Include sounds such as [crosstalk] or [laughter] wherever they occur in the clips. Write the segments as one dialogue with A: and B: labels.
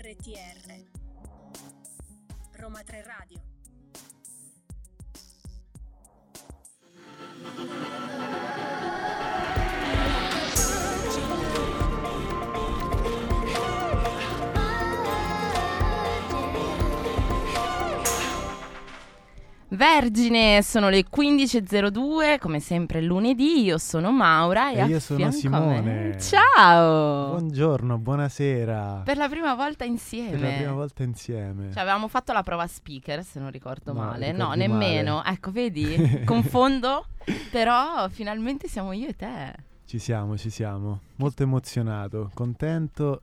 A: RTR Roma 3 Radio
B: Vergine, sono le 15.02, come sempre lunedì, io sono Maura e,
C: E io sono Simone.
B: Ciao!
C: Buongiorno, buonasera.
B: Per la prima volta insieme.
C: Per la prima volta insieme.
B: Cioè, avevamo fatto la prova speaker, se non ricordo
C: No,
B: male. No, nemmeno.
C: male.
B: Ecco, vedi? [laughs] Confondo. Però finalmente siamo io e te.
C: Ci siamo, ci siamo. Molto emozionato, contento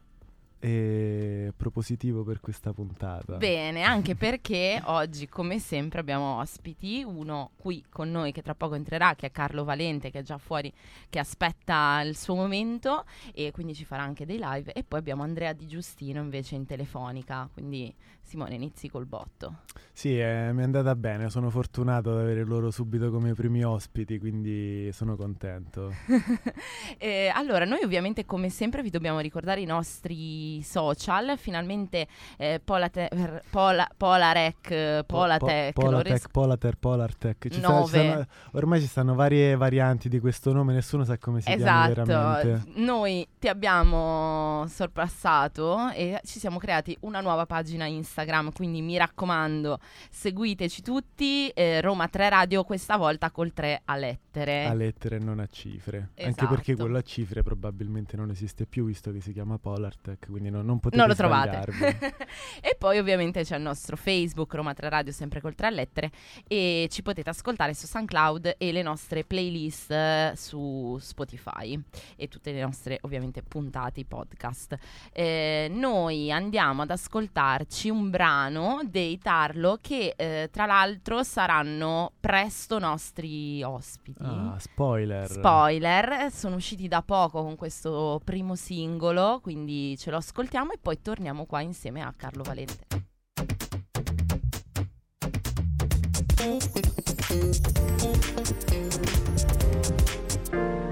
C: e propositivo per questa puntata.
B: Bene, anche perché oggi, come sempre, abbiamo ospiti. Uno qui con noi che tra poco entrerà, che è Carlo Valente, che è già fuori, che aspetta il suo momento e quindi ci farà anche dei live. E poi abbiamo Andrea Di Giustino invece in telefonica. Quindi, Simone, inizi col botto.
C: Sì, eh, mi è andata bene, sono fortunato ad avere loro subito come primi ospiti, quindi sono contento. [laughs]
B: Eh, allora, noi ovviamente come sempre vi dobbiamo ricordare i nostri social, finalmente eh, Polate- Pola- Polarec, eh, Polatec,
C: Po-
B: lo
C: Polatec,
B: res-
C: Polater, Polartec. Ci sta- ci stanno- ormai ci stanno varie varianti di questo nome, nessuno sa come si chiama
B: Esatto,
C: veramente.
B: noi ti abbiamo sorpassato e ci siamo creati una nuova pagina Instagram, quindi mi raccomando seguiteci tutti, eh, Roma 3 Radio questa volta col 3 a lettere.
C: A lettere e non a cifre. Anche
B: Esatto.
C: perché quello a cifre probabilmente non esiste più, visto che si chiama Polartec, quindi non, non potete
B: non lo trovate. [laughs] e poi ovviamente c'è il nostro Facebook Roma 3 Radio sempre col 3 a lettere e ci potete ascoltare su SoundCloud e le nostre playlist eh, su Spotify e tutte le nostre ovviamente puntate podcast. Eh, noi andiamo ad ascoltarci un brano dei Tarlo che eh, tra l'altro saranno presto nostri ospiti.
C: ah, spoiler.
B: Spoiler, sono usciti da poco con questo primo singolo, quindi ce lo ascoltiamo e poi torniamo qua insieme a Carlo Valente.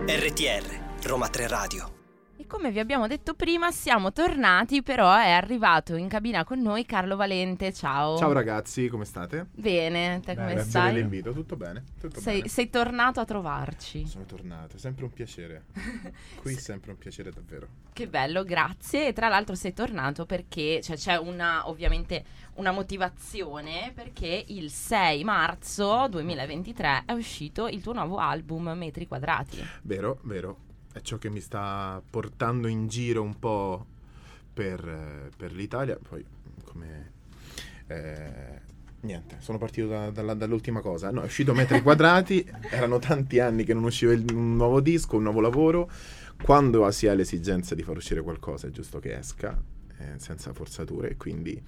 D: RTR Roma 3 Radio.
B: Come vi abbiamo detto prima, siamo tornati, però è arrivato in cabina con noi Carlo Valente. Ciao.
E: Ciao ragazzi, come state?
B: Bene, te come
E: Grazie
B: stai?
E: dell'invito, tutto bene? Tutto
B: Sei,
E: bene.
B: sei tornato a trovarci.
E: Sono tornato, è sempre un piacere. [laughs] Qui è sempre un piacere davvero.
B: Che bello, grazie. E tra l'altro sei tornato perché cioè, c'è una, ovviamente una motivazione perché il 6 marzo 2023 è uscito il tuo nuovo album Metri Quadrati.
E: Vero, vero. È ciò che mi sta portando in giro un po' per, per l'Italia. Poi, come... eh, niente, sono partito da- dalla- dall'ultima cosa. No, è uscito Metri [laughs] Quadrati, erano tanti anni che non usciva il- un nuovo disco, un nuovo lavoro. Quando si ha l'esigenza di far uscire qualcosa è giusto che esca, eh, senza forzature. E quindi,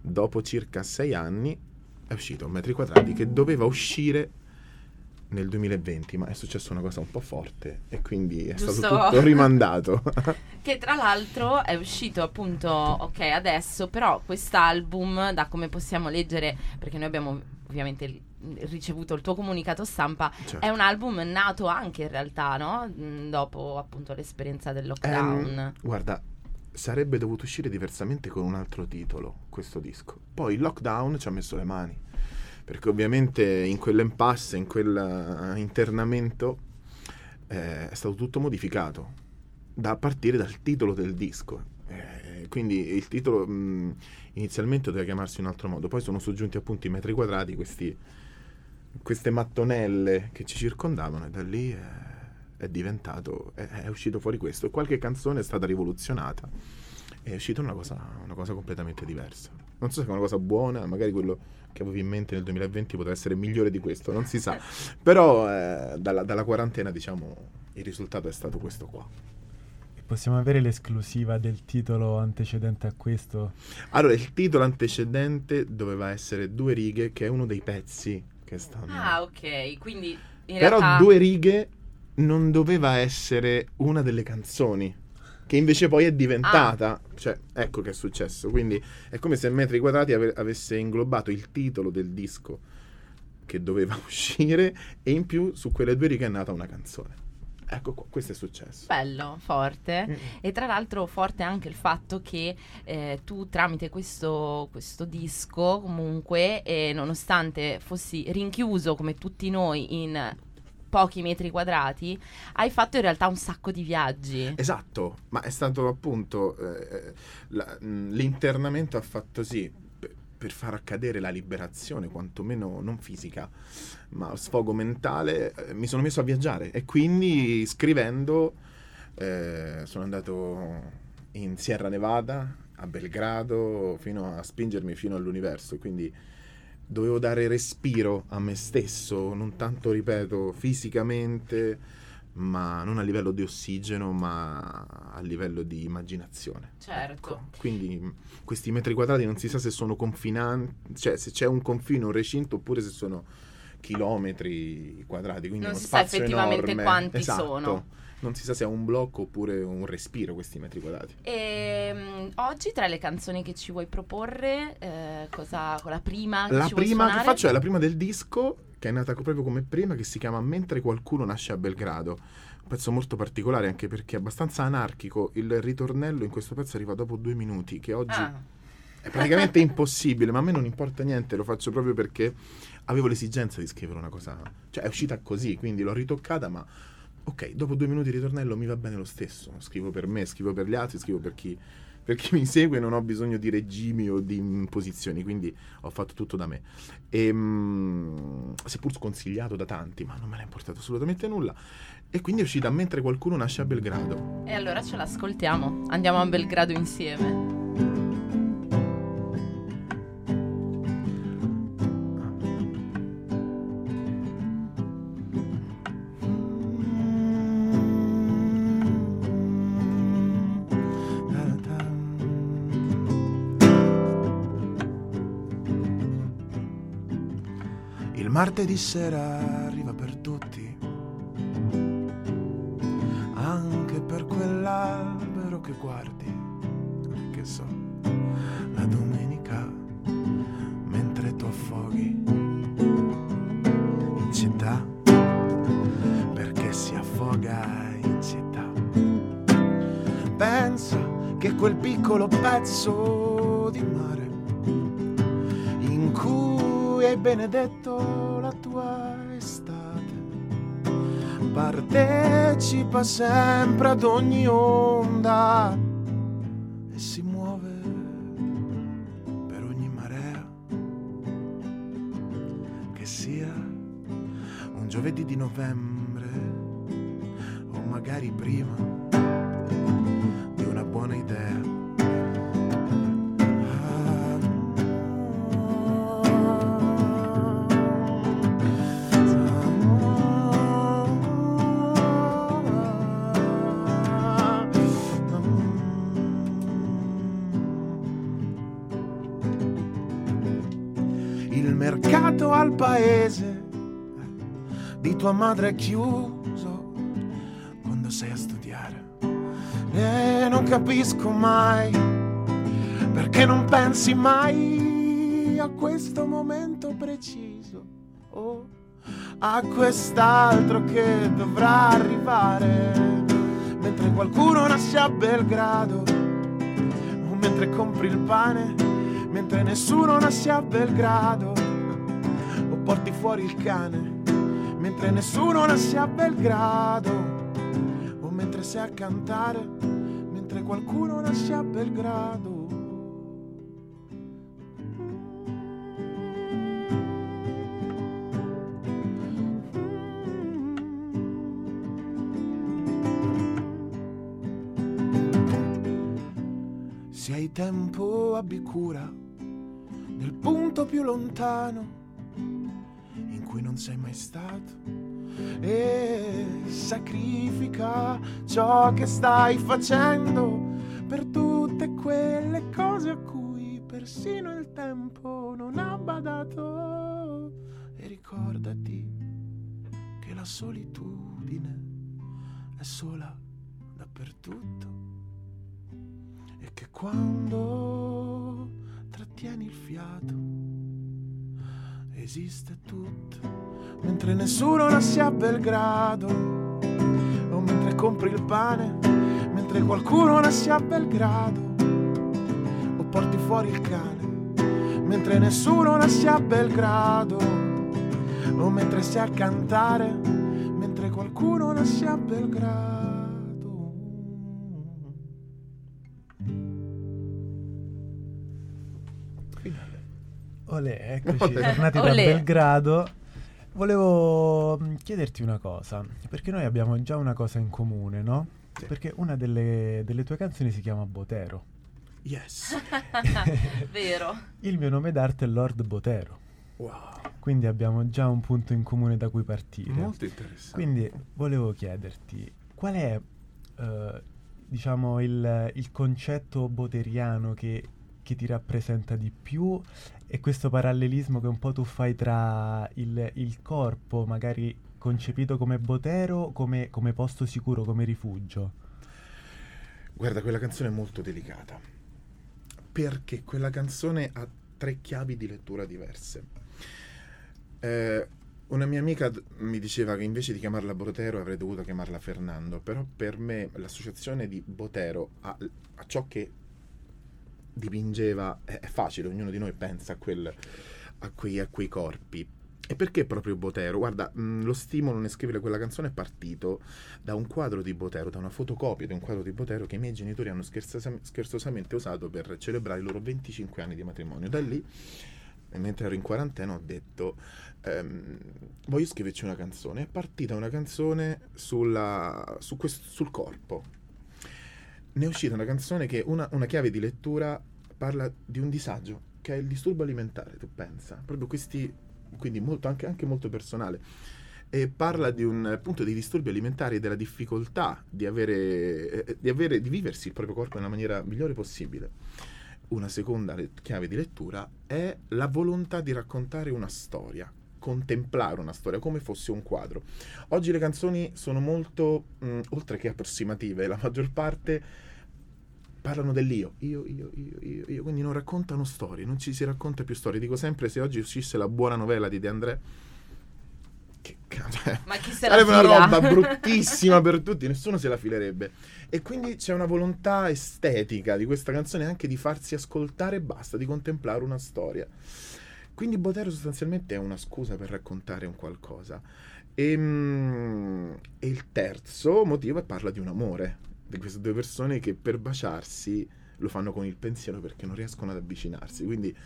E: dopo circa sei anni, è uscito Metri Quadrati che doveva uscire nel 2020, ma è successa una cosa un po' forte e quindi è
B: Giusto.
E: stato tutto rimandato. [laughs]
B: Che tra l'altro è uscito appunto, ok, adesso, però quest'album, da come possiamo leggere, perché noi abbiamo ovviamente ricevuto il tuo comunicato stampa,
E: Certo.
B: è un album nato anche in realtà, no? Mm, Dopo appunto l'esperienza del lockdown.
E: Ehm, guarda, sarebbe dovuto uscire diversamente con un altro titolo questo disco. Poi il lockdown ci ha messo le mani. Perché ovviamente in quell'impasse, in quel eh, eh, è stato tutto modificato. Da partire dal titolo del disco. Eh, quindi il titolo mh, inizialmente doveva chiamarsi in un altro modo. Poi sono soggiunti appunto i metri quadrati, questi, queste mattonelle che ci circondavano e da lì eh, è diventato, è, è uscito fuori questo. Qualche canzone è stata rivoluzionata. È uscita una cosa, una cosa completamente diversa. Non so se è una cosa buona, magari quello che avevo in mente nel 2020 potrà essere migliore di questo, non si sa. Però eh, dalla, dalla quarantena, diciamo, il risultato è stato questo qua.
C: Possiamo avere l'esclusiva del titolo antecedente a questo?
E: Allora, il titolo antecedente doveva essere Due righe, che è uno dei pezzi che stanno...
B: Ah, ok, quindi in
E: Però
B: realtà...
E: Due righe non doveva essere una delle canzoni, che invece poi è diventata.
B: Ah.
E: Cioè, ecco che è successo. Quindi è come se Metri Quadrati ave- avesse inglobato il titolo del disco che doveva [laughs] uscire e in più su quelle due righe è nata una canzone. Ecco qua, questo è successo.
B: Bello, forte.
E: Mm.
B: E tra l'altro forte anche il fatto che eh, tu tramite questo, questo disco comunque, eh, nonostante fossi rinchiuso come tutti noi in pochi metri quadrati, hai fatto in realtà un sacco di viaggi.
E: Esatto, ma è stato appunto eh, la- mh, l'internamento ha fatto sì per, per far accadere la liberazione, quantomeno non fisica, ma sfogo mentale. eh, mi sono messo a viaggiare e quindi scrivendo eh, sono andato in Sierra Nevada, a Belgrado, fino a spingermi fino all'universo. Quindi dovevo dare respiro a me stesso, non tanto, ripeto, fisicamente, ma non a livello di ossigeno, ma a livello di immaginazione.
B: Certo.
E: Ecco, Quindi questi metri quadrati non si sa se sono confinanti, cioè se c'è un confine, un recinto, oppure se sono chilometri quadrati. Quindi
B: Non si sa effettivamente
E: enorme.
B: quanti
E: Esatto.
B: sono.
E: Non si sa se è un blocco oppure un respiro questi metri quadrati.
B: E mm, oggi tra le canzoni che ci vuoi proporre, eh, cosa, la prima che
E: La prima che faccio è la prima del disco, che è nata proprio come prima, che si chiama Mentre qualcuno nasce a Belgrado. Un pezzo molto particolare anche perché è abbastanza anarchico. Il ritornello in questo pezzo arriva dopo due minuti, che oggi
B: Ah,
E: è praticamente [laughs] impossibile, ma a me non importa niente, lo faccio proprio perché avevo l'esigenza di scrivere una cosa. Cioè è uscita così, quindi l'ho ritoccata, ma ok, dopo due minuti di ritornello mi va bene lo stesso. Scrivo per me, scrivo per gli altri, scrivo per chi, per chi mi segue, non ho bisogno di regimi o di imposizioni, quindi ho fatto tutto da me. E, mm, seppur sconsigliato da tanti, ma non me è importato assolutamente nulla. E quindi è uscita mentre qualcuno nasce a Belgrado.
B: e allora ce l'ascoltiamo. Andiamo a Belgrado insieme.
E: Martedì sera arriva per tutti, anche per quell'albero che guardi, che so, la domenica mentre tu affoghi in città, perché si affoga in città. Pensa che quel piccolo pezzo benedetto la tua estate. Partecipa sempre ad ogni onda paese di tua madre è chiuso quando sei a studiare. E non capisco mai perché non pensi mai a questo momento preciso o a quest'altro che dovrà arrivare. Mentre qualcuno nasce a Belgrado o mentre compri il pane mentre nessuno nasce a Belgrado porti fuori il cane mentre nessuno nasce a Belgrado. O mentre sei a cantare mentre qualcuno nasce a Belgrado. Se hai tempo abbi cura del punto più lontano cui non sei mai stato. E sacrifica ciò che stai facendo per tutte quelle cose a cui persino il tempo non ha badato. E ricordati che la solitudine è sola dappertutto. E che quando trattieni il fiato esiste tutto mentre nessuno nasce a Belgrado o compri il pane mentre qualcuno nasce a Belgrado o porti fuori il cane mentre nessuno nasce a Belgrado o mentre stai a cantare mentre qualcuno nasce a Belgrado.
C: Olè, eccoci,
E: Olè.
C: tornati da
B: Olè.
C: Belgrado. Volevo mm, chiederti una cosa, perché noi abbiamo già una cosa in comune, no?
E: Sì.
C: Perché una delle, delle tue canzoni si chiama Botero.
E: Yes. [laughs]
B: Vero.
C: Il mio nome d'arte è Lord Botero,
E: Wow.
C: quindi abbiamo già un punto in comune da cui partire.
E: Molto interessante.
C: Quindi volevo chiederti, qual è, eh, diciamo, il, il concetto boteriano che, che ti rappresenta di più e questo parallelismo che un po' tu fai tra il, il corpo, magari concepito come botero, come, come posto sicuro, come rifugio?
E: Guarda, quella canzone è molto delicata. Perché quella canzone ha tre chiavi di lettura diverse. Eh, una mia amica d- mi diceva che invece di chiamarla Botero avrei dovuto chiamarla Fernando, però per me l'associazione di Botero a, a ciò che dipingeva è, facile, ognuno di noi pensa a, quel- a quei, a quei corpi. E perché proprio Botero? Guarda, mh, lo stimolo nel scrivere quella canzone è partito da un quadro di Botero, da una fotocopia di un quadro di Botero che i miei genitori hanno scherzosam- scherzosamente usato per celebrare i loro 25 anni di matrimonio. Da lì, mentre ero in quarantena, ho detto: ehm, Voglio scriverci una canzone. È partita una canzone sulla- su quest- sul corpo. Ne è uscita una canzone che una, una chiave di lettura parla di un disagio, che è il disturbo alimentare, tu pensa. Proprio questi, quindi molto, anche, anche molto personale e parla di un punto di disturbi alimentari e della difficoltà di avere, eh, di avere di viversi il proprio corpo nella maniera migliore possibile. Una seconda le- chiave di lettura è la volontà di raccontare una storia, contemplare una storia come fosse un quadro. Oggi le canzoni sono molto, mh, oltre che approssimative, la maggior parte parlano dell'io, io, io, io, io, io, quindi non raccontano storie, non ci si racconta più storie. Dico sempre, se oggi uscisse la buona novella di De André, che cazzo,
B: Ma chi se la
E: Sarebbe una roba [laughs] bruttissima per tutti, nessuno se la filerebbe. E quindi c'è una volontà estetica di questa canzone anche di farsi ascoltare e basta, di contemplare una storia. Quindi Botero sostanzialmente è una scusa per raccontare un qualcosa. E, mm, e il terzo motivo è parla di un amore, di queste due persone che per baciarsi lo fanno con il pensiero perché non riescono ad avvicinarsi. Quindi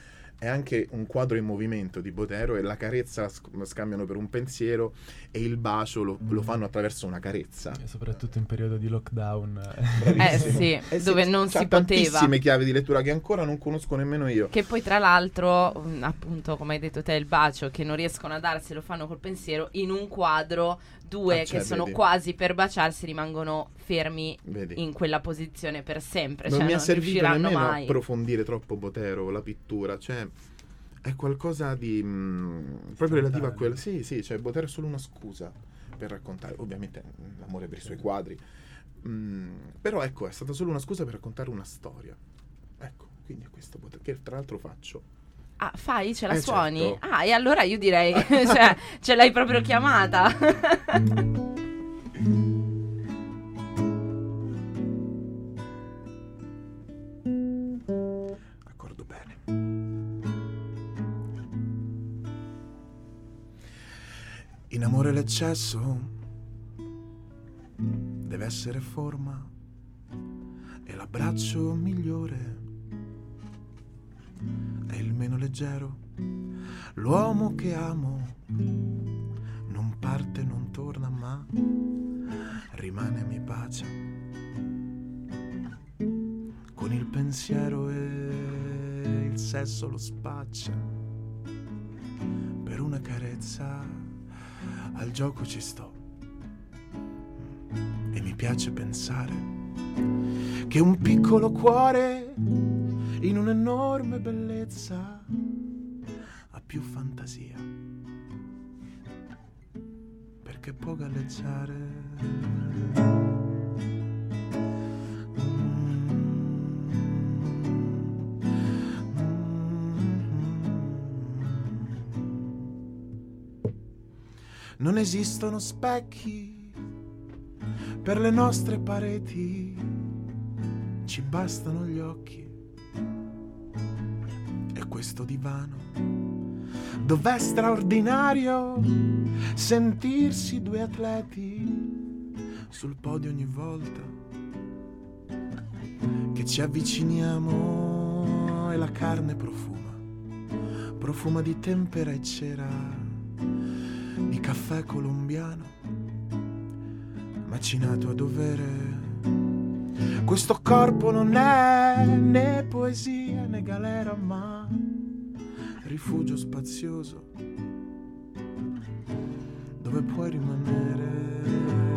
E: è anche un quadro in movimento di Botero e la carezza la sc- scambiano per un pensiero e il bacio lo, lo fanno attraverso una carezza.
C: E soprattutto in periodo di lockdown.
B: Eh sì,
E: Eh
B: dove non si poteva.
E: tantissime chiavi di lettura che ancora non conosco nemmeno io.
B: Che poi tra l'altro, mm, appunto, come hai detto te, il bacio che non riescono a darsi lo fanno col pensiero, in un quadro due
E: Ah, cioè,
B: che sono
E: vedi.
B: quasi per baciarsi rimangono fermi
E: Vedi.
B: in quella posizione per sempre,
E: non
B: cioè
E: mi è
B: non
E: servito
B: riusciranno
E: nemmeno
B: mai.
E: approfondire troppo Botero, la pittura, cioè è qualcosa di mh, proprio relativo a quello. Sì, sì, cioè Botero è solo una scusa per raccontare, ovviamente mh, l'amore per i suoi quadri, mh, però ecco, è stata solo una scusa per raccontare una storia. Ecco, quindi è questo Botero, che tra l'altro faccio.
B: Ah, fai? Ce la
E: Eh,
B: suoni?
E: certo.
B: Ah, e allora io direi, [laughs] cioè, ce l'hai proprio chiamata. [laughs]
E: D'accordo bene. In amore l'eccesso deve essere forma e l'abbraccio migliore leggero. L'uomo che amo non parte, non torna, ma rimane e mi bacia con il pensiero e il sesso lo spaccia. Per una carezza al gioco ci sto. E mi piace pensare che un piccolo cuore in un'enorme bellezza ha più fantasia. Perché può galleggiare. Non esistono specchi per le nostre pareti ci bastano gli occhi questo divano. Dov'è straordinario sentirsi due atleti sul podio ogni volta che ci avviciniamo e la carne profuma, profuma di tempera e cera, di caffè colombiano, macinato a dovere. Questo corpo non è né poesia né galera, ma rifugio spazioso dove puoi rimanere.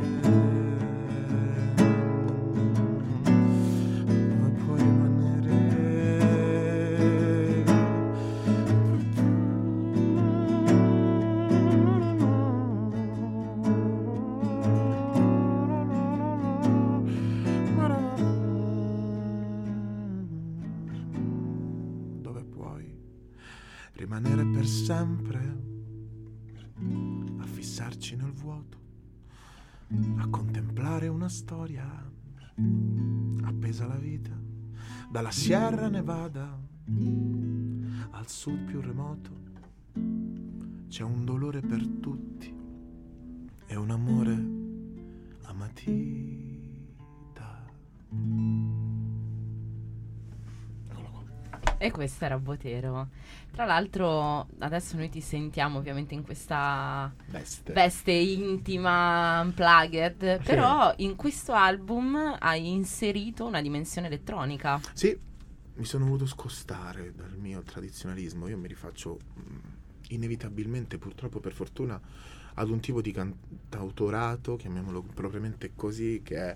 E: Fissarci nel vuoto, a contemplare una storia appesa alla vita, dalla Sierra Nevada al sud più remoto. C'è un dolore per tutti e un amore a matita. Eccolo qua.
B: E questo era Botero. Tra l'altro, adesso noi ti sentiamo ovviamente in questa
E: Veste.
B: veste intima, unplugged, però in questo album hai inserito una dimensione elettronica.
E: Sì, mi sono voluto scostare dal mio tradizionalismo. Io mi rifaccio mh, inevitabilmente, purtroppo per fortuna, ad un tipo di cantautorato, chiamiamolo propriamente così, che è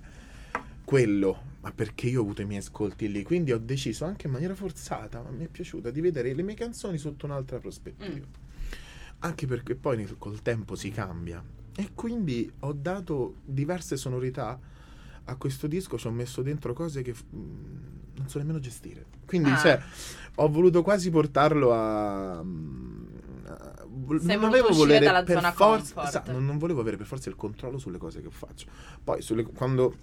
E: quello, ma perché io ho avuto i miei ascolti lì, quindi ho deciso anche in maniera forzata, ma mi è piaciuta, di vedere le mie canzoni sotto un'altra prospettiva.
B: Mm.
E: Anche perché poi nel- col tempo si cambia. E quindi ho dato diverse sonorità a questo disco, ci ho messo dentro cose che mm, non so nemmeno gestire. Quindi,
B: Ah.
E: cioè, ho voluto quasi portarlo a. mm, a-
B: Sei
E: non
B: uscire
E: volere
B: dalla
E: per
B: zona
E: forza, esatto, non, non volevo avere per forza il controllo sulle cose che faccio. Poi, sulle- quando,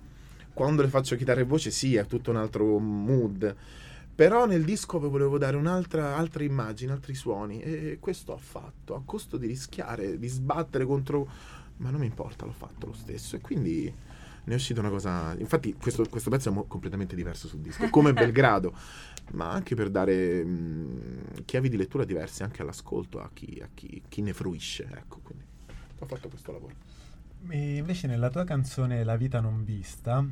E: quando le faccio chitarra e voce, sì, è tutto un altro mood. Però nel disco volevo dare un'altra altre immagini, altri suoni e questo ho fatto a costo di rischiare, di sbattere contro... Ma non mi importa, l'ho fatto lo stesso e quindi ne è uscita una cosa... Infatti questo, questo pezzo è mo- completamente diverso sul disco, come [laughs] Belgrado, ma anche per dare mh, chiavi di lettura diverse anche all'ascolto a chi, a chi- chi ne fruisce. Ecco, quindi ho fatto questo lavoro.
C: E invece nella tua canzone La vita non vista,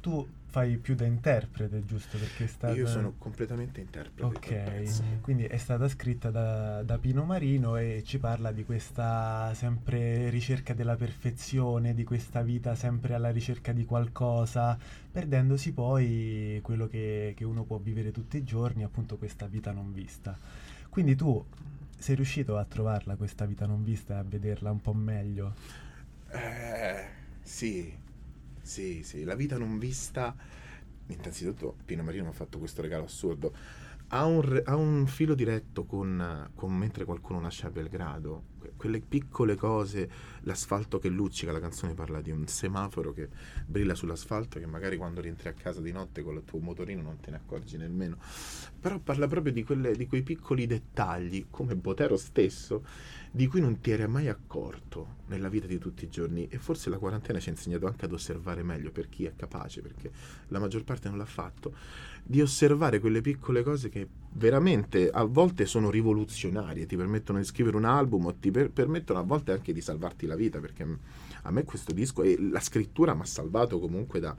C: tu fai più da interprete, giusto? Perché è stata...
E: Io sono completamente interprete.
C: Ok, quindi è stata scritta da, da Pino Marino e ci parla di questa sempre ricerca della perfezione, di questa vita sempre alla ricerca di qualcosa, perdendosi poi quello che, che uno può vivere tutti i giorni, appunto questa vita non vista. Quindi tu sei riuscito a trovarla questa vita non vista e a vederla un po' meglio?
E: Eh, sì, sì, sì, la vita non vista. Innanzitutto, Pino Marino mi ha fatto questo regalo assurdo. Ha un, ha un filo diretto con, con Mentre qualcuno nasce a Belgrado. Que- Quelle piccole cose, l'asfalto che luccica, la canzone parla di un semaforo che brilla sull'asfalto che magari quando rientri a casa di notte con il tuo motorino non te ne accorgi nemmeno. Però parla proprio di, quelle- di quei piccoli dettagli, come Botero stesso, di cui non ti eri mai accorto nella vita di tutti i giorni. E forse la quarantena ci ha insegnato anche ad osservare meglio per chi è capace, perché la maggior parte non l'ha fatto, di osservare quelle piccole cose che veramente a volte sono rivoluzionarie, ti permettono di scrivere un album o ti per- permettono a volte anche di salvarti la vita, perché a me questo disco e la scrittura mi ha salvato comunque da,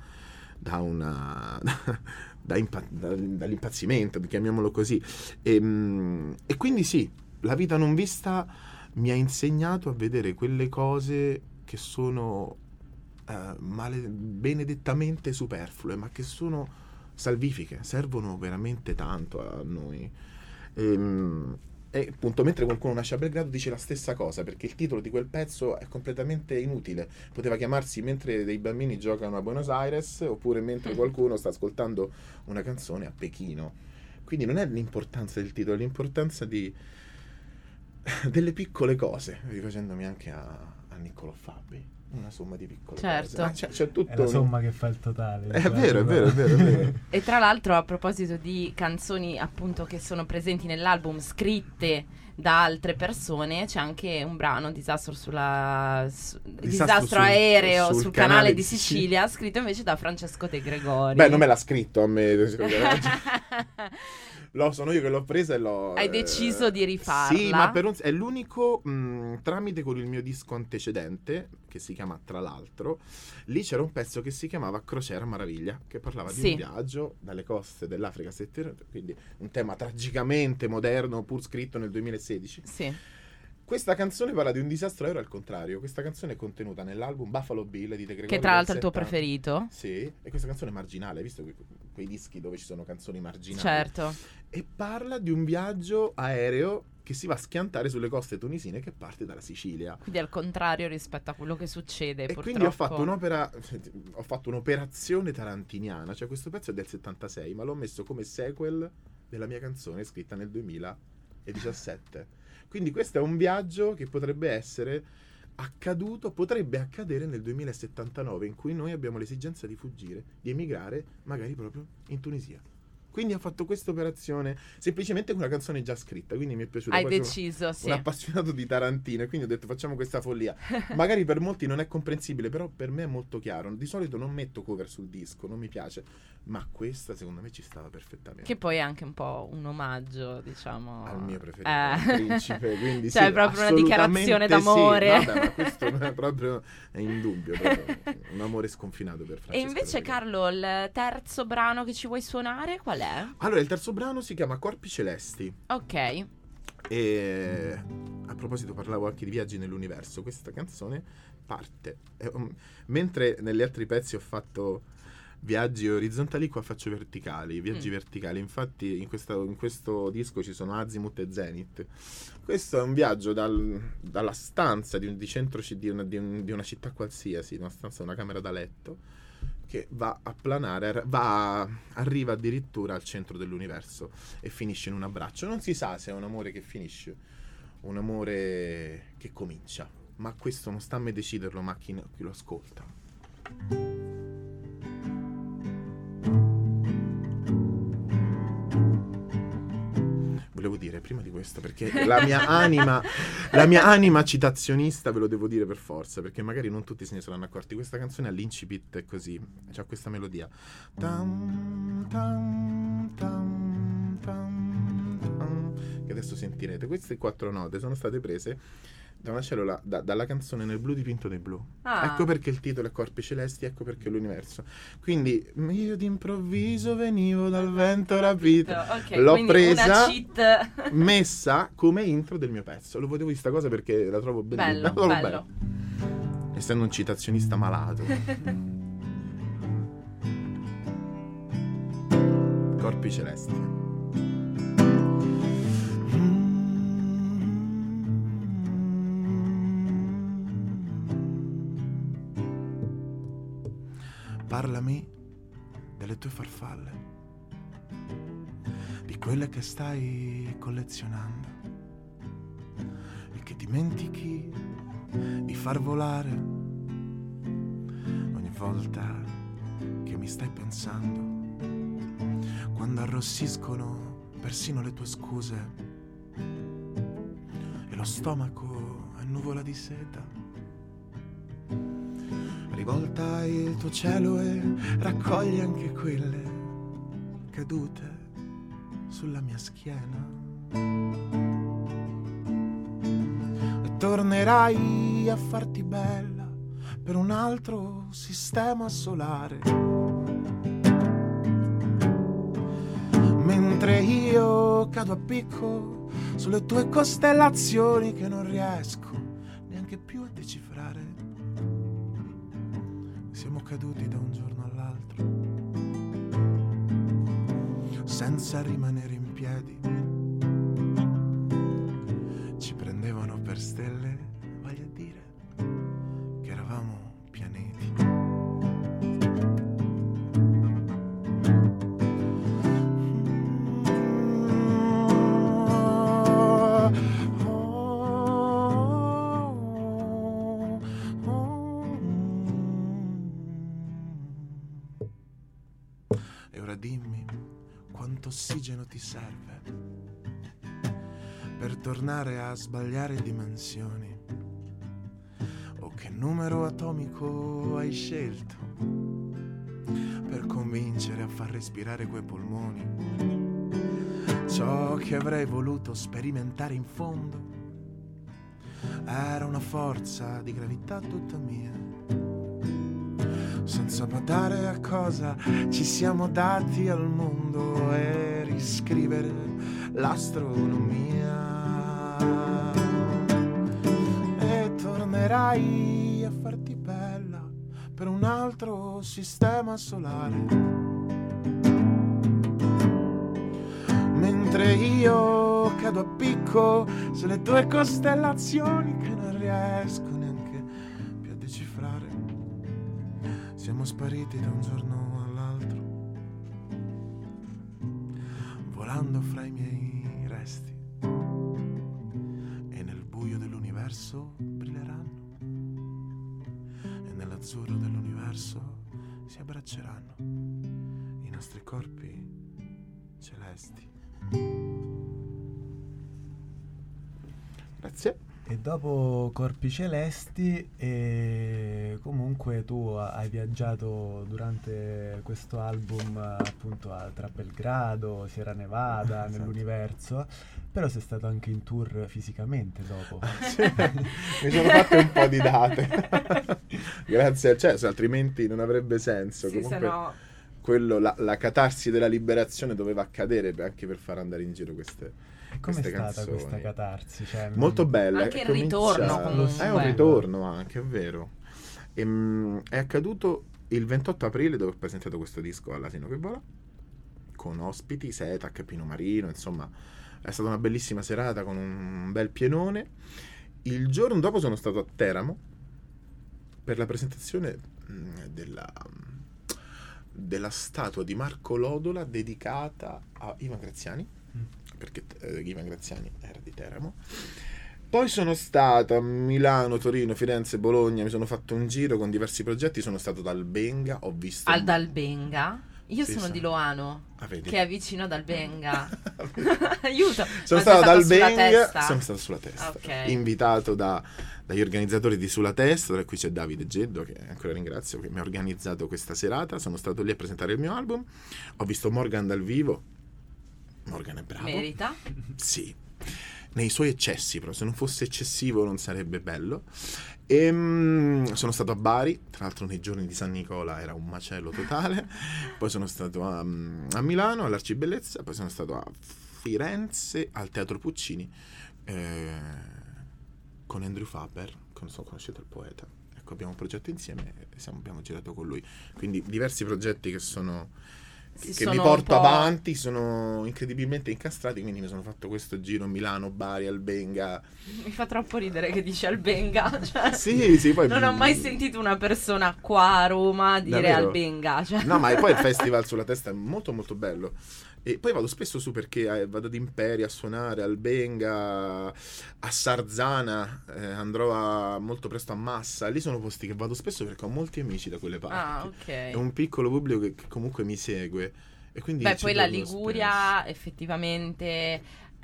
E: da una... [laughs] da impa- da- dall'impazzimento, chiamiamolo così. E, mm, e quindi sì, la vita non vista mi ha insegnato a vedere quelle cose che sono eh, male- benedettamente superflue, ma che sono salvifiche, servono veramente tanto a noi. Ehm, E, appunto, mentre qualcuno nasce a Belgrado dice la stessa cosa, perché il titolo di quel pezzo è completamente inutile. Poteva chiamarsi Mentre dei bambini giocano a Buenos Aires, oppure mentre qualcuno sta ascoltando una canzone a Pechino. Quindi non è l'importanza del titolo, è l'importanza di delle piccole cose, rifacendomi anche a, a Niccolò Fabi. Una somma di piccole
B: Certo.
E: cose. Ma c'è, c'è tutto
C: È la somma che fa il totale.
E: È vero, è vero, è vero, è vero. [laughs]
B: E tra l'altro, a proposito di canzoni appunto che sono presenti nell'album scritte da altre persone, c'è anche un brano Disastro sulla su- disastro,
E: sul-
B: aereo sul,
E: sul
B: canale,
E: canale
B: di
E: di
B: Sicilia, scritto invece da Francesco De Gregori.
E: Beh, non me l'ha scritto a me. [laughs] Lo, sono io che l'ho presa e l'ho.
B: Hai
E: eh,
B: deciso di rifarla?
E: Sì, ma per un- è l'unico mh, tramite con il mio disco antecedente, che si chiama Tra l'altro. Lì c'era un pezzo che si chiamava Crociera Maraviglia, che parlava di
B: Sì.
E: un viaggio dalle coste dell'Africa settentrionale, quindi un tema tragicamente moderno, pur scritto nel 2016.
B: Sì.
E: Questa canzone parla di un disastro aereo al contrario. Questa canzone è contenuta nell'album Buffalo Bill di De Gregori.
B: Che tra l'altro è il tuo
E: 70.
B: preferito.
E: Sì, e questa canzone è marginale, hai visto que- quei dischi dove ci sono canzoni marginali?
B: Certo.
E: E parla di un viaggio aereo che si va a schiantare sulle coste tunisine che parte dalla Sicilia.
B: Quindi al contrario rispetto a quello che succede.
E: E
B: purtroppo.
E: quindi ho fatto un'opera, [laughs] ho fatto un'operazione tarantiniana, cioè questo pezzo è del 76, ma l'ho messo come sequel della mia canzone scritta nel 2017. Quindi questo è un viaggio che potrebbe essere accaduto, potrebbe accadere nel 2079, in cui noi abbiamo l'esigenza di fuggire, di emigrare, magari proprio in Tunisia. Quindi ho fatto questa operazione semplicemente con una canzone già scritta, quindi mi è piaciuta.
B: Hai
E: Poi sono
B: deciso, sì.
E: un appassionato di Tarantino e quindi ho detto facciamo questa follia. [laughs] Magari per molti non è comprensibile, però per me è molto chiaro. Di solito non metto cover sul disco, non mi piace, ma questa secondo me ci stava perfettamente.
B: Che poi è anche un po' un omaggio, diciamo.
E: al mio preferito,
B: Eh.
E: principe, quindi [laughs]
B: Cioè,
E: sì,
B: proprio una dichiarazione
E: sì.
B: d'amore.
E: Vabbè, ma questo non è proprio è indubbio, proprio [laughs] un amore sconfinato per Francesco.
B: E invece. Carlo, il terzo brano che ci vuoi suonare qual è?
E: Allora, il terzo brano si chiama Corpi Celesti.
B: Ok.
E: E a proposito, parlavo anche di viaggi nell'universo. Questa canzone parte. è un- mentre negli altri pezzi ho fatto viaggi orizzontali, qua faccio verticali. Viaggi
B: Mm.
E: verticali. Infatti, in, questa- in questo disco ci sono Azimuth e Zenith. Questo è un viaggio dal- dalla stanza di, un, di centro di una, di un- di una città qualsiasi, una stanza, una camera da letto. Che va a planare, ar- va, arriva addirittura al centro dell'universo e finisce in un abbraccio. Non si sa se è un amore che finisce, un amore che comincia, ma questo non sta a me deciderlo, ma chi, chi lo ascolta. Volevo dire prima di questo, perché [laughs] la mia anima, la mia anima citazionista ve lo devo dire per forza, perché magari non tutti se ne saranno accorti. Questa canzone all'incipit è così, c'ha questa melodia. Tam, tam, tam, che adesso sentirete. Queste quattro note sono state prese da una cellula, da- dalla canzone Nel blu dipinto di blu.
B: Ah.
E: Ecco perché il titolo è Corpi Celesti, ecco perché l'universo. Quindi io d'improvviso venivo dal vento rapito.
B: Ok,
E: L'ho presa, [laughs] messa come intro del mio pezzo. Lo volevo dire sta cosa perché la trovo bellissima.
B: Bello, [laughs] bello.
E: bella. Essendo un citazionista malato. [laughs] Corpi celesti. Parlami delle tue farfalle, di quelle che stai collezionando e che dimentichi di far volare ogni volta che mi stai pensando, quando arrossiscono persino le tue scuse e lo stomaco è nuvola di seta. Rivolta il tuo cielo e raccogli anche quelle cadute sulla mia schiena. E tornerai a farti bella per un altro sistema solare. Mentre io cado a picco sulle tue costellazioni che non riesco neanche più a decifrare. Siamo caduti da un giorno all'altro, senza rimanere in piedi. Ci prendevano per stelle, voglio dire tornare a sbagliare dimensioni. O che numero atomico hai scelto per convincere a far respirare quei polmoni. Ciò che avrei voluto sperimentare in fondo era una forza di gravità tutta mia. Senza badare a cosa ci siamo dati al mondo e riscrivere l'astronomia. E tornerai a farti bella per un altro sistema solare. Mentre io cado a picco sulle tue costellazioni che non riesco neanche più a decifrare. Siamo spariti da un giorno all'altro, volando fra i si abbracceranno i nostri corpi celesti. Grazie.
C: E dopo Corpi Celesti, e comunque tu hai viaggiato durante questo album appunto a- tra Belgrado, Sierra Nevada,
E: Esatto. [laughs]
C: nell'universo, però sei stato anche in tour fisicamente dopo.
E: Mi sono fatte un po' di date. [laughs] Grazie, cioè, se altrimenti non avrebbe senso.
B: Sì, se
E: Comunque,
B: no...
E: quello, la, la catarsi della liberazione doveva accadere anche per far andare in giro queste,
C: Com'è
E: queste
C: stata
E: canzoni.
C: questa catarsi? Cioè,
E: Molto bella.
B: Anche il ritorno, comunque.
E: È un ritorno anche, è vero. Ehm, è accaduto il 28 aprile dove ho presentato questo disco all'Asino che vola con ospiti, Setac, Pino Marino, insomma è stata una bellissima serata con un bel pienone. Il giorno dopo sono stato a Teramo per la presentazione mm, della, della statua di Marco Lodola dedicata a Ivan Graziani. Perché eh, Ivan Graziani era di Teramo. Poi sono stato a Milano, Torino, Firenze, Bologna, mi sono fatto un giro con diversi progetti, sono stato ad Albenga, ho visto...
B: Al Dalbenga? Io
E: Sì,
B: sono di Loano,
E: Ah,
B: che è vicino ad Albenga. [laughs] [laughs] Aiuto!
E: Sono stato ad Albenga, sono stato sulla testa,
B: Ok.
E: invitato da- dagli organizzatori di Sulla Testa, tra cui c'è Davide Geddo, che ancora ringrazio, che mi ha organizzato questa serata, sono stato lì a presentare il mio album, ho visto Morgan dal vivo, Morgan è bravo,
B: Merita?
E: sì, nei suoi eccessi, però se non fosse eccessivo non sarebbe bello. E, sono stato a Bari, tra l'altro nei giorni di San Nicola era un macello totale, [laughs] poi sono stato a, a Milano all'Arcibellezza, poi sono stato a Firenze al Teatro Puccini eh, con Andrew Faber, non so, conoscete il poeta. Ecco, abbiamo un progetto insieme e siamo- abbiamo girato con lui. Quindi diversi progetti che sono che
B: sono
E: mi porto
B: po'-
E: avanti sono incredibilmente incastrati quindi mi sono fatto questo giro Milano, Bari, Albenga
B: Mi fa troppo ridere che dice Albenga. [laughs] Cioè,
E: sì sì poi
B: Non ho mai sentito una persona qua a Roma dire
E: Davvero?
B: Albenga. Cioè.
E: no ma poi il [laughs] festival sulla testa è molto molto bello e poi vado spesso su perché eh, vado ad Imperi a suonare Albenga a Sarzana eh, andrò a- molto presto a Massa. Lì sono posti che vado spesso perché ho molti amici da quelle parti.
B: Ah, ok.
E: è un piccolo pubblico che, che comunque mi segue. E quindi
B: Beh, poi la Liguria effettivamente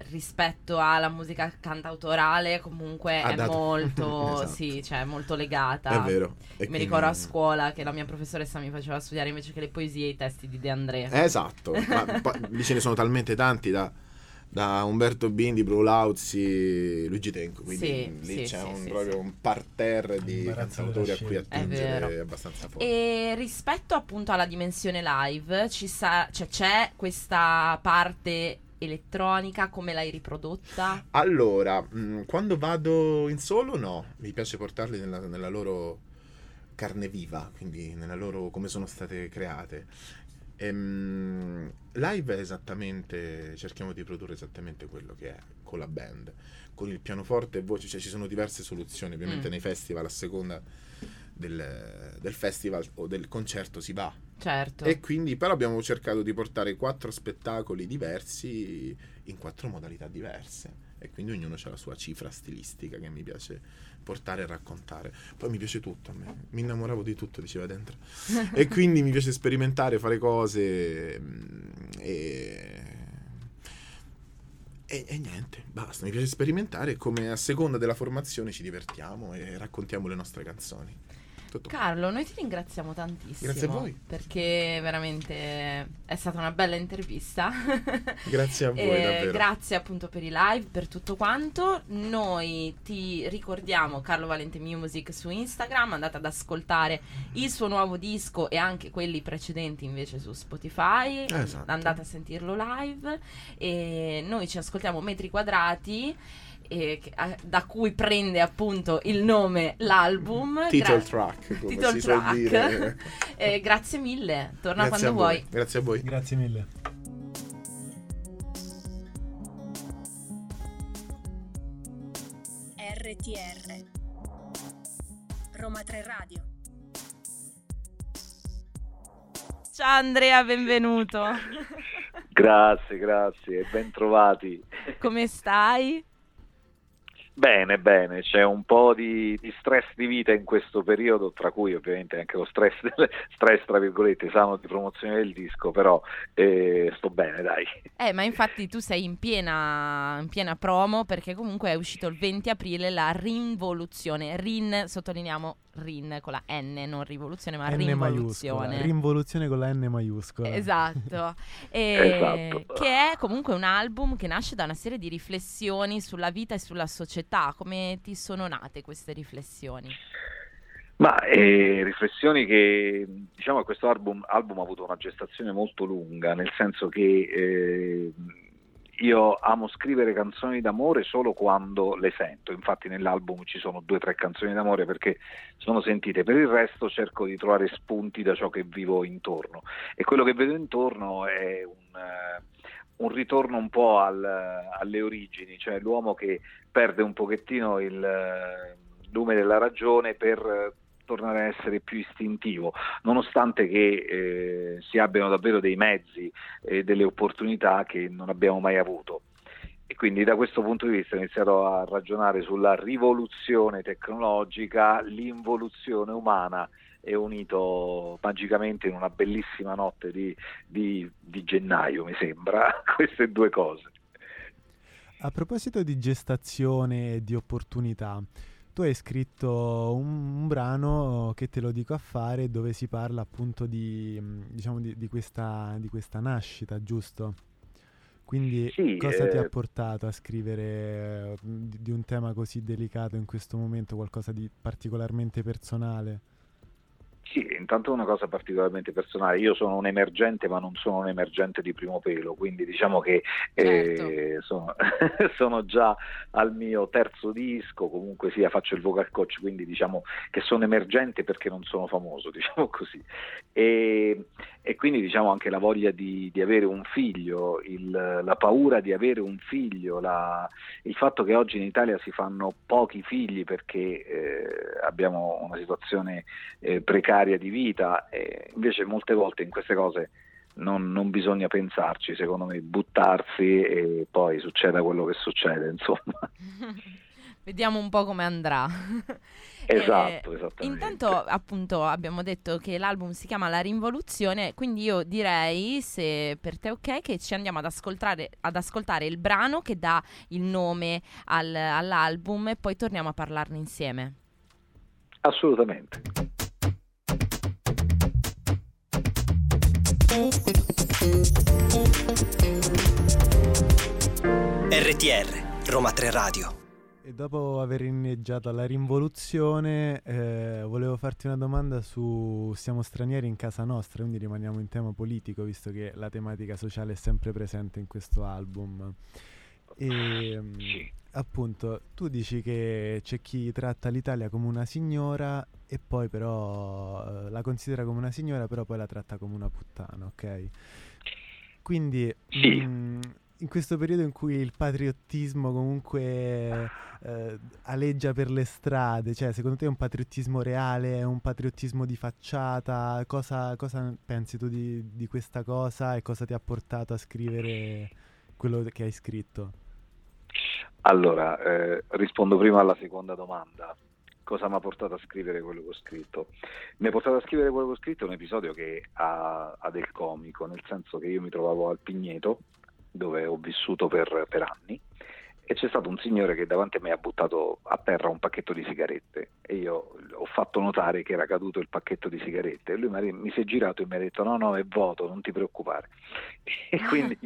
B: rispetto alla musica cantautorale comunque
E: Ha
B: è
E: dato-
B: molto, [laughs]
E: Esatto.
B: sì, cioè molto legata.
E: è vero E
B: Mi ricordo a scuola che la mia professoressa mi faceva studiare invece che le poesie i testi di De André.
E: Esatto, [laughs] ma poi lì ce ne sono talmente tanti da, da Umberto Bindi, Bru Lauzi, Luigi Tenco, quindi
B: Sì,
E: lì
B: sì,
E: c'è
B: sì,
E: un,
B: sì,
E: proprio
B: sì.
E: un parterre di cantautori a cui.
B: È
E: attingere abbastanza forte.
B: E rispetto appunto alla dimensione live, ci sa- cioè, c'è questa parte elettronica, come l'hai riprodotta?
E: Allora, mh, quando vado in solo, no, mi piace portarli nella, nella loro carne viva, quindi nella loro come sono state create. Ehm, live è esattamente, cerchiamo di produrre esattamente quello che è con la band, con il pianoforte e voce, cioè ci sono diverse soluzioni, ovviamente
B: Mm.
E: nei festival a seconda del, del festival o del concerto si va.
B: Certo.
E: E quindi però abbiamo cercato di portare quattro spettacoli diversi in quattro modalità diverse. e quindi ognuno ha la sua cifra stilistica che mi piace portare e raccontare. Poi mi piace tutto a me, mi innamoravo di tutto, diceva dentro. [laughs] e quindi mi piace sperimentare, fare cose mm, e... E, e niente, basta, mi piace sperimentare come a seconda della formazione ci divertiamo e raccontiamo le nostre canzoni. Tutto.
B: Carlo, noi ti ringraziamo tantissimo.
E: Grazie a voi.
B: Perché veramente è stata una bella intervista. [laughs]
E: Grazie a voi, davvero.
B: grazie appunto per i live, per tutto quanto. Noi ti ricordiamo Carlo Valente Music su Instagram, andate ad ascoltare il suo nuovo disco e anche quelli precedenti invece su Spotify.
E: Esatto.
B: Andate a sentirlo live e noi ci ascoltiamo metri quadrati. E che- a- da cui prende appunto il nome l'album
E: Title
B: Gra-
E: track, come
B: Title
E: si
B: track.
E: dire. [laughs]
B: Eh, grazie mille torna
E: Grazie
B: quando vuoi
E: Grazie a voi.
C: Grazie mille.
A: RTR Roma 3 Radio
B: ciao Andrea benvenuto [laughs]
F: Grazie, grazie, ben trovati.
B: come stai?
F: Bene, bene, c'è un po' di, di stress di vita in questo periodo, tra cui ovviamente anche lo stress, [laughs] stress tra virgolette, sano di promozione del disco, però eh, sto bene, dai.
B: Eh, ma infatti tu sei in piena, in piena promo perché comunque è uscito il 20 aprile la Rinvoluzione. Rin, sottolineiamo Rin con la N, non rivoluzione, ma
C: N maiuscola.
B: Rinvoluzione.
C: Rinvoluzione con la N maiuscola.
B: Esatto, [laughs] E-
F: Esatto.
B: che è comunque un album che nasce da una serie di riflessioni sulla vita e sulla società. Come ti sono nate queste riflessioni?
F: Ma eh, riflessioni che diciamo che questo album, album ha avuto una gestazione molto lunga, nel senso che eh, io amo scrivere canzoni d'amore solo quando le sento, infatti nell'album ci sono due o tre canzoni d'amore perché sono sentite, per il resto cerco di trovare spunti da ciò che vivo intorno. E quello che vedo intorno è un, eh, un ritorno un po' al- alle origini, cioè l'uomo che perde un pochettino il eh, lume della ragione per tornare a essere più istintivo, nonostante che eh, si abbiano davvero dei mezzi e delle opportunità che non abbiamo mai avuto. E quindi da questo punto di vista ho iniziato a ragionare sulla rivoluzione tecnologica, l'involuzione umana è unito magicamente in una bellissima notte di, di- di gennaio, mi sembra, [laughs] queste due cose.
C: A proposito di gestazione e di opportunità, tu hai scritto un, un brano che te lo dico a fare dove si parla appunto di, mh, diciamo, di, di questa, di questa nascita, giusto? Quindi
F: Sì,
C: cosa ti
F: eh,
C: ha portato a scrivere eh, di, di un tema così delicato in questo momento, qualcosa di particolarmente personale?
F: Sì, intanto una cosa particolarmente personale, io sono un emergente ma non sono un emergente di primo pelo, quindi diciamo che eh, sono, [laughs] sono già al mio terzo disco, comunque sia faccio il vocal coach, quindi diciamo che sono emergente perché non sono famoso, [laughs] diciamo così. E, e quindi diciamo anche la voglia di, di avere un figlio, il- la paura di avere un figlio, la- il fatto che oggi in Italia si fanno pochi figli perché eh, abbiamo una situazione eh, precaria di vita, e invece molte volte in queste cose non, non bisogna pensarci, secondo me, buttarsi e poi succeda quello che succede, insomma. [laughs]
B: Vediamo un po' come andrà. [laughs]
F: Esatto,
B: Eh,
F: esattamente.
B: Intanto, appunto, abbiamo detto che l'album si chiama La Rinvoluzione, quindi io direi, se per te è ok, che ci andiamo ad ascoltare, ad ascoltare il brano che dà il nome al- all'album e poi torniamo a parlarne insieme.
F: Assolutamente.
D: RTR Roma 3 Radio.
C: Dopo aver inneggiato alla rinvoluzione, eh, volevo farti una domanda su siamo stranieri in casa nostra, quindi rimaniamo in tema politico, visto che la tematica sociale è sempre presente in questo album. E mm,
F: Sì.
C: appunto, tu dici che c'è chi tratta l'Italia come una signora e poi però eh, la considera come una signora, però poi la tratta come una puttana, ok? Quindi
F: Sì.
C: mm, in questo periodo in cui il patriottismo comunque eh, aleggia per le strade, cioè secondo te è un patriottismo reale, è un patriottismo di facciata? Cosa, cosa pensi tu di, di questa cosa e cosa ti ha portato a scrivere quello che hai scritto?
F: Allora, eh, rispondo prima alla seconda domanda. Cosa mi ha portato a scrivere quello che ho scritto? Mi ha portato a scrivere quello che ho scritto un episodio che ha, ha del comico, nel senso che io mi trovavo al Pigneto, dove ho vissuto per, per anni, e c'è stato un signore che davanti a me ha buttato a terra un pacchetto di sigarette e io ho fatto notare che era caduto il pacchetto di sigarette e lui mi si è girato e mi ha detto no no è vuoto non ti preoccupare. [laughs] E quindi [laughs] [laughs]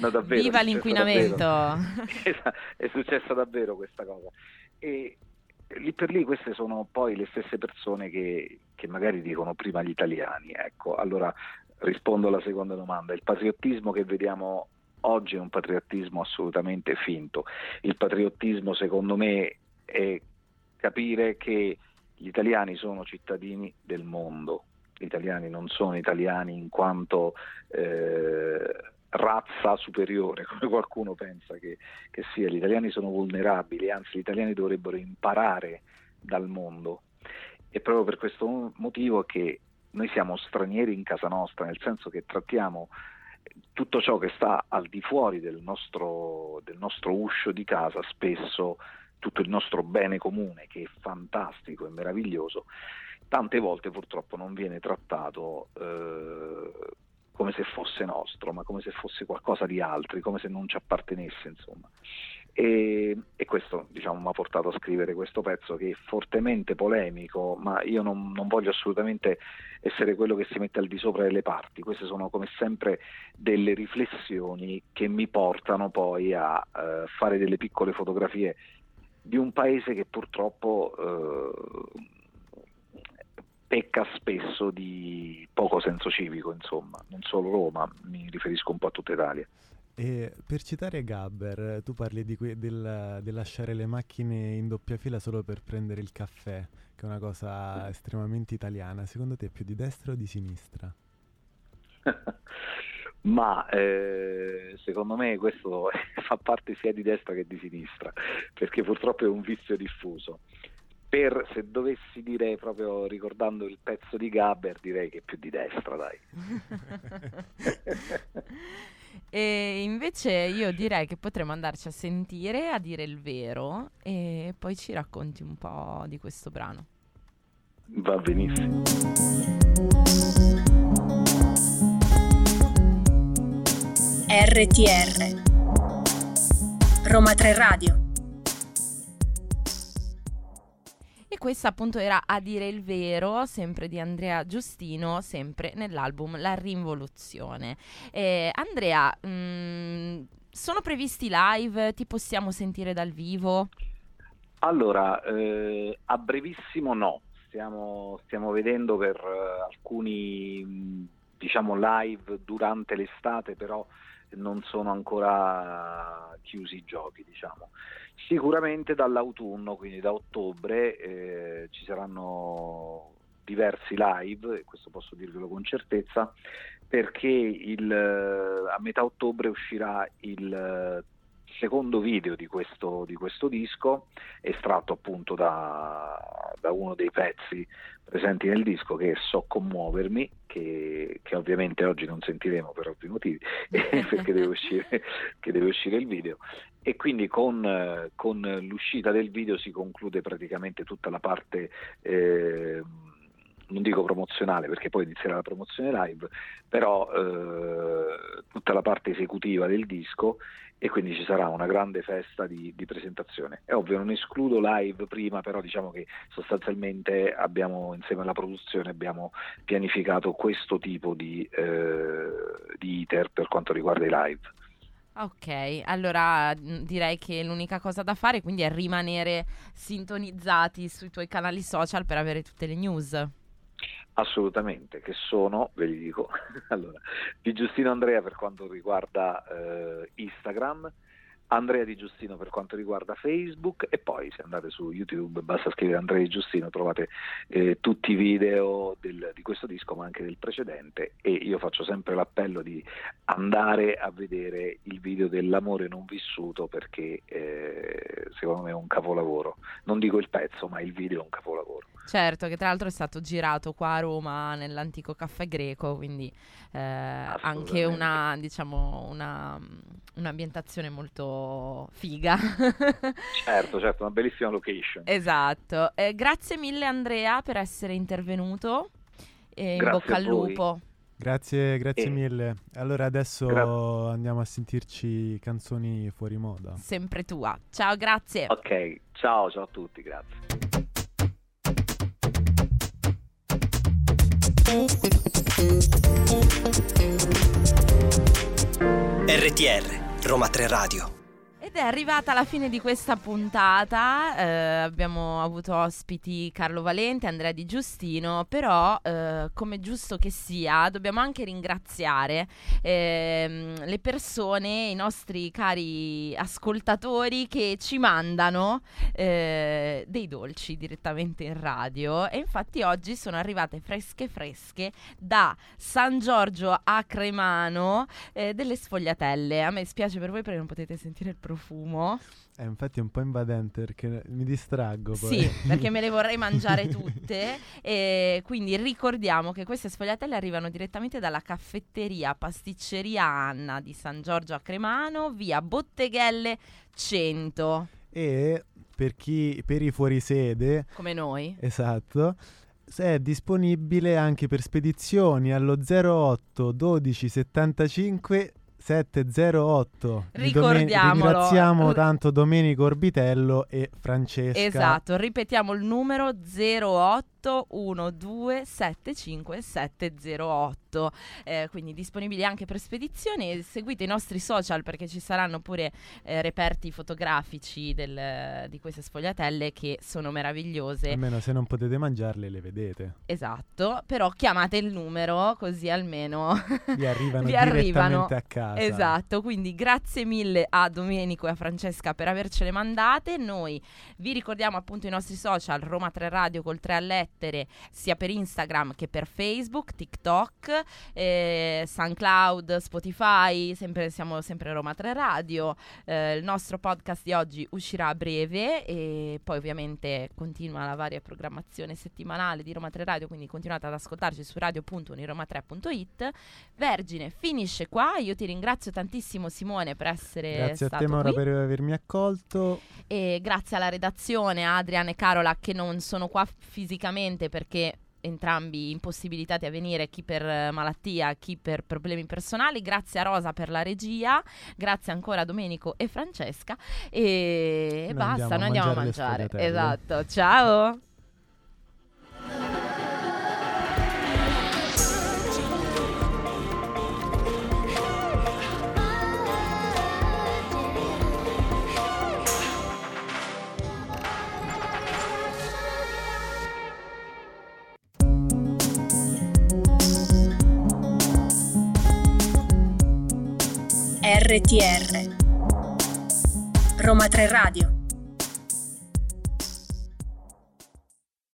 F: no, davvero,
B: viva l'inquinamento!
F: davvero. è successa davvero questa cosa. E lì per lì queste sono poi le stesse persone che, che magari dicono prima gli italiani ecco. Allora rispondo alla seconda domanda il patriottismo che vediamo oggi è un patriottismo assolutamente finto. Il patriottismo secondo me è capire che gli italiani sono cittadini del mondo, gli italiani non sono italiani in quanto eh, razza superiore, [laughs] come qualcuno pensa che, che sia, gli italiani sono vulnerabili, anzi gli italiani dovrebbero imparare dal mondo. E proprio per questo motivo che noi siamo stranieri in casa nostra, nel senso che trattiamo tutto ciò che sta al di fuori del nostro, del nostro uscio di casa, spesso tutto il nostro bene comune, che è fantastico e meraviglioso, tante volte purtroppo non viene trattato eh, come se fosse nostro, ma come se fosse qualcosa di altri, come se non ci appartenesse, insomma. E, e questo diciamo, mi ha portato a scrivere questo pezzo che è fortemente polemico, ma io non, non, voglio assolutamente essere quello che si mette al di sopra delle parti. Queste sono come sempre delle riflessioni che mi portano poi a uh, fare delle piccole fotografie di un paese che purtroppo uh, pecca spesso di poco senso civico, insomma, non solo Roma, mi riferisco un po' a tutta Italia.
C: E per citare Gabber, tu parli di que- del, del, lasciare le macchine in doppia fila solo per prendere il caffè, che è una cosa estremamente italiana. Secondo te è più di destra o di sinistra? [laughs]
F: Ma eh, secondo me questo [laughs] fa parte sia di destra che di sinistra, perché purtroppo è un vizio diffuso. Per, se dovessi dire proprio ricordando il pezzo di Gabber, direi che è più di destra, dai. [laughs]
B: E invece io direi che potremmo andarci a sentire, a dire il vero e poi ci racconti un po' di questo brano.
F: Va benissimo.
A: RTR Roma 3 Radio
B: questa appunto era A dire il vero, sempre di Andrea Giustino, sempre nell'album La Rinvoluzione. Eh, Andrea, mh, mm, sono previsti live? Ti possiamo sentire dal vivo?
F: Allora, eh, a brevissimo no, stiamo, stiamo vedendo per uh, alcuni diciamo live durante l'estate, però non sono ancora chiusi i giochi, diciamo. Sicuramente dall'autunno, quindi da ottobre, eh, ci saranno diversi live, e questo posso dirvelo con certezza, perché il, a metà ottobre uscirà il secondo video di questo, di questo disco, estratto appunto da, da, uno dei pezzi presenti nel disco che è So commuovermi, che, che ovviamente oggi non sentiremo per ovvi motivi, [laughs] perché deve uscire, deve uscire, il video. E quindi con, con, l'uscita del video si conclude praticamente tutta la parte... Eh, non dico promozionale perché poi inizierà la promozione live, però eh, tutta la parte esecutiva del disco e quindi ci sarà una grande festa di, di, presentazione. È ovvio, non escludo live prima, però diciamo che sostanzialmente abbiamo, insieme alla produzione, abbiamo pianificato questo tipo di, eh, di iter per quanto riguarda i live.
B: Ok, allora direi che l'unica cosa da fare quindi è rimanere sintonizzati sui tuoi canali social per avere tutte le news.
F: Assolutamente, che sono, ve li dico, [laughs] allora, di Giustino Andrea per quanto riguarda eh, Instagram, Andrea Di Giustino per quanto riguarda Facebook e poi se andate su YouTube basta scrivere Andrea Di Giustino, trovate eh, tutti i video del, di questo disco ma anche del precedente e io faccio sempre l'appello di andare a vedere il video dell'amore non vissuto perché eh, secondo me è un capolavoro, non dico il pezzo ma il video è un capolavoro.
B: Certo, che tra l'altro è stato girato qua a Roma nell'antico caffè greco, quindi eh, anche una, diciamo, una, un'ambientazione molto figa.
F: Certo, certo, una bellissima location.
B: esatto. Eh, grazie mille Andrea per essere intervenuto. E in
F: Grazie
B: bocca
F: a
B: al lupo.
C: Grazie, grazie
F: Eh.
C: mille. Allora adesso
F: Gra-
C: andiamo a sentirci canzoni fuori moda.
B: Sempre tua. Ciao, grazie.
F: Ok, ciao, ciao a tutti, grazie.
D: RTR, Roma 3 Radio.
B: Ed è arrivata la fine di questa puntata, eh, abbiamo avuto ospiti Carlo Valente, Andrea Di Giustino, però eh, come giusto che sia dobbiamo anche ringraziare ehm, le persone, i nostri cari ascoltatori che ci mandano eh, dei dolci direttamente in radio e infatti oggi sono arrivate fresche fresche da San Giorgio a Cremano eh, delle sfogliatelle. A me spiace per voi perché non potete sentire il profumo.
C: Eh, infatti è un po' invadente perché mi distraggo poi.
B: Sì, perché me le [laughs] vorrei mangiare tutte. E quindi ricordiamo che queste sfogliatelle arrivano direttamente dalla caffetteria Pasticceria Anna di San Giorgio a Cremano, via Botteghelle 100,
C: E per chi per i fuorisede,
B: come noi.
C: esatto, è disponibile anche per spedizioni allo 08 12 75 708. Di domen-
B: Ricordiamolo.
C: ringraziamo tanto Domenico Orbitello e Francesca.
B: Esatto, ripetiamo il numero 08 708 eh, quindi disponibili anche per spedizioni seguite i nostri social perché ci saranno pure eh, reperti fotografici del- di queste sfogliatelle che sono meravigliose
C: Almeno se non potete mangiarle le vedete.
B: esatto però chiamate il numero così almeno
C: Vi [laughs] arrivano
B: Vi arrivano.
C: a casa.
B: Esatto, quindi grazie mille a Domenico e a Francesca per avercele mandate. Noi vi ricordiamo appunto i nostri social Roma 3 Radio col 3 a lettere, sia per Instagram che per Facebook, TikTok, eh, SoundCloud, Spotify, sempre, siamo sempre Roma 3 Radio. Eh, il nostro podcast di oggi uscirà a breve e poi ovviamente continua la varia programmazione settimanale di Roma 3 Radio, quindi continuate ad ascoltarci su radio.uniroma3.it. Vergine finisce qua, io ti ringrazio tantissimo Simone per essere
C: Grazie a
B: stato
C: te Maura per avermi accolto.
B: e grazie alla redazione Adrian e Carola che non sono qua fisicamente perché entrambi impossibilitati a venire, chi per eh, malattia, chi per problemi personali. Grazie a Rosa per la regia, grazie ancora a Domenico e Francesca e,
C: Noi
B: basta, noi andiamo a
C: mangiare.
B: Esatto, ciao.
A: RTR Roma 3 Radio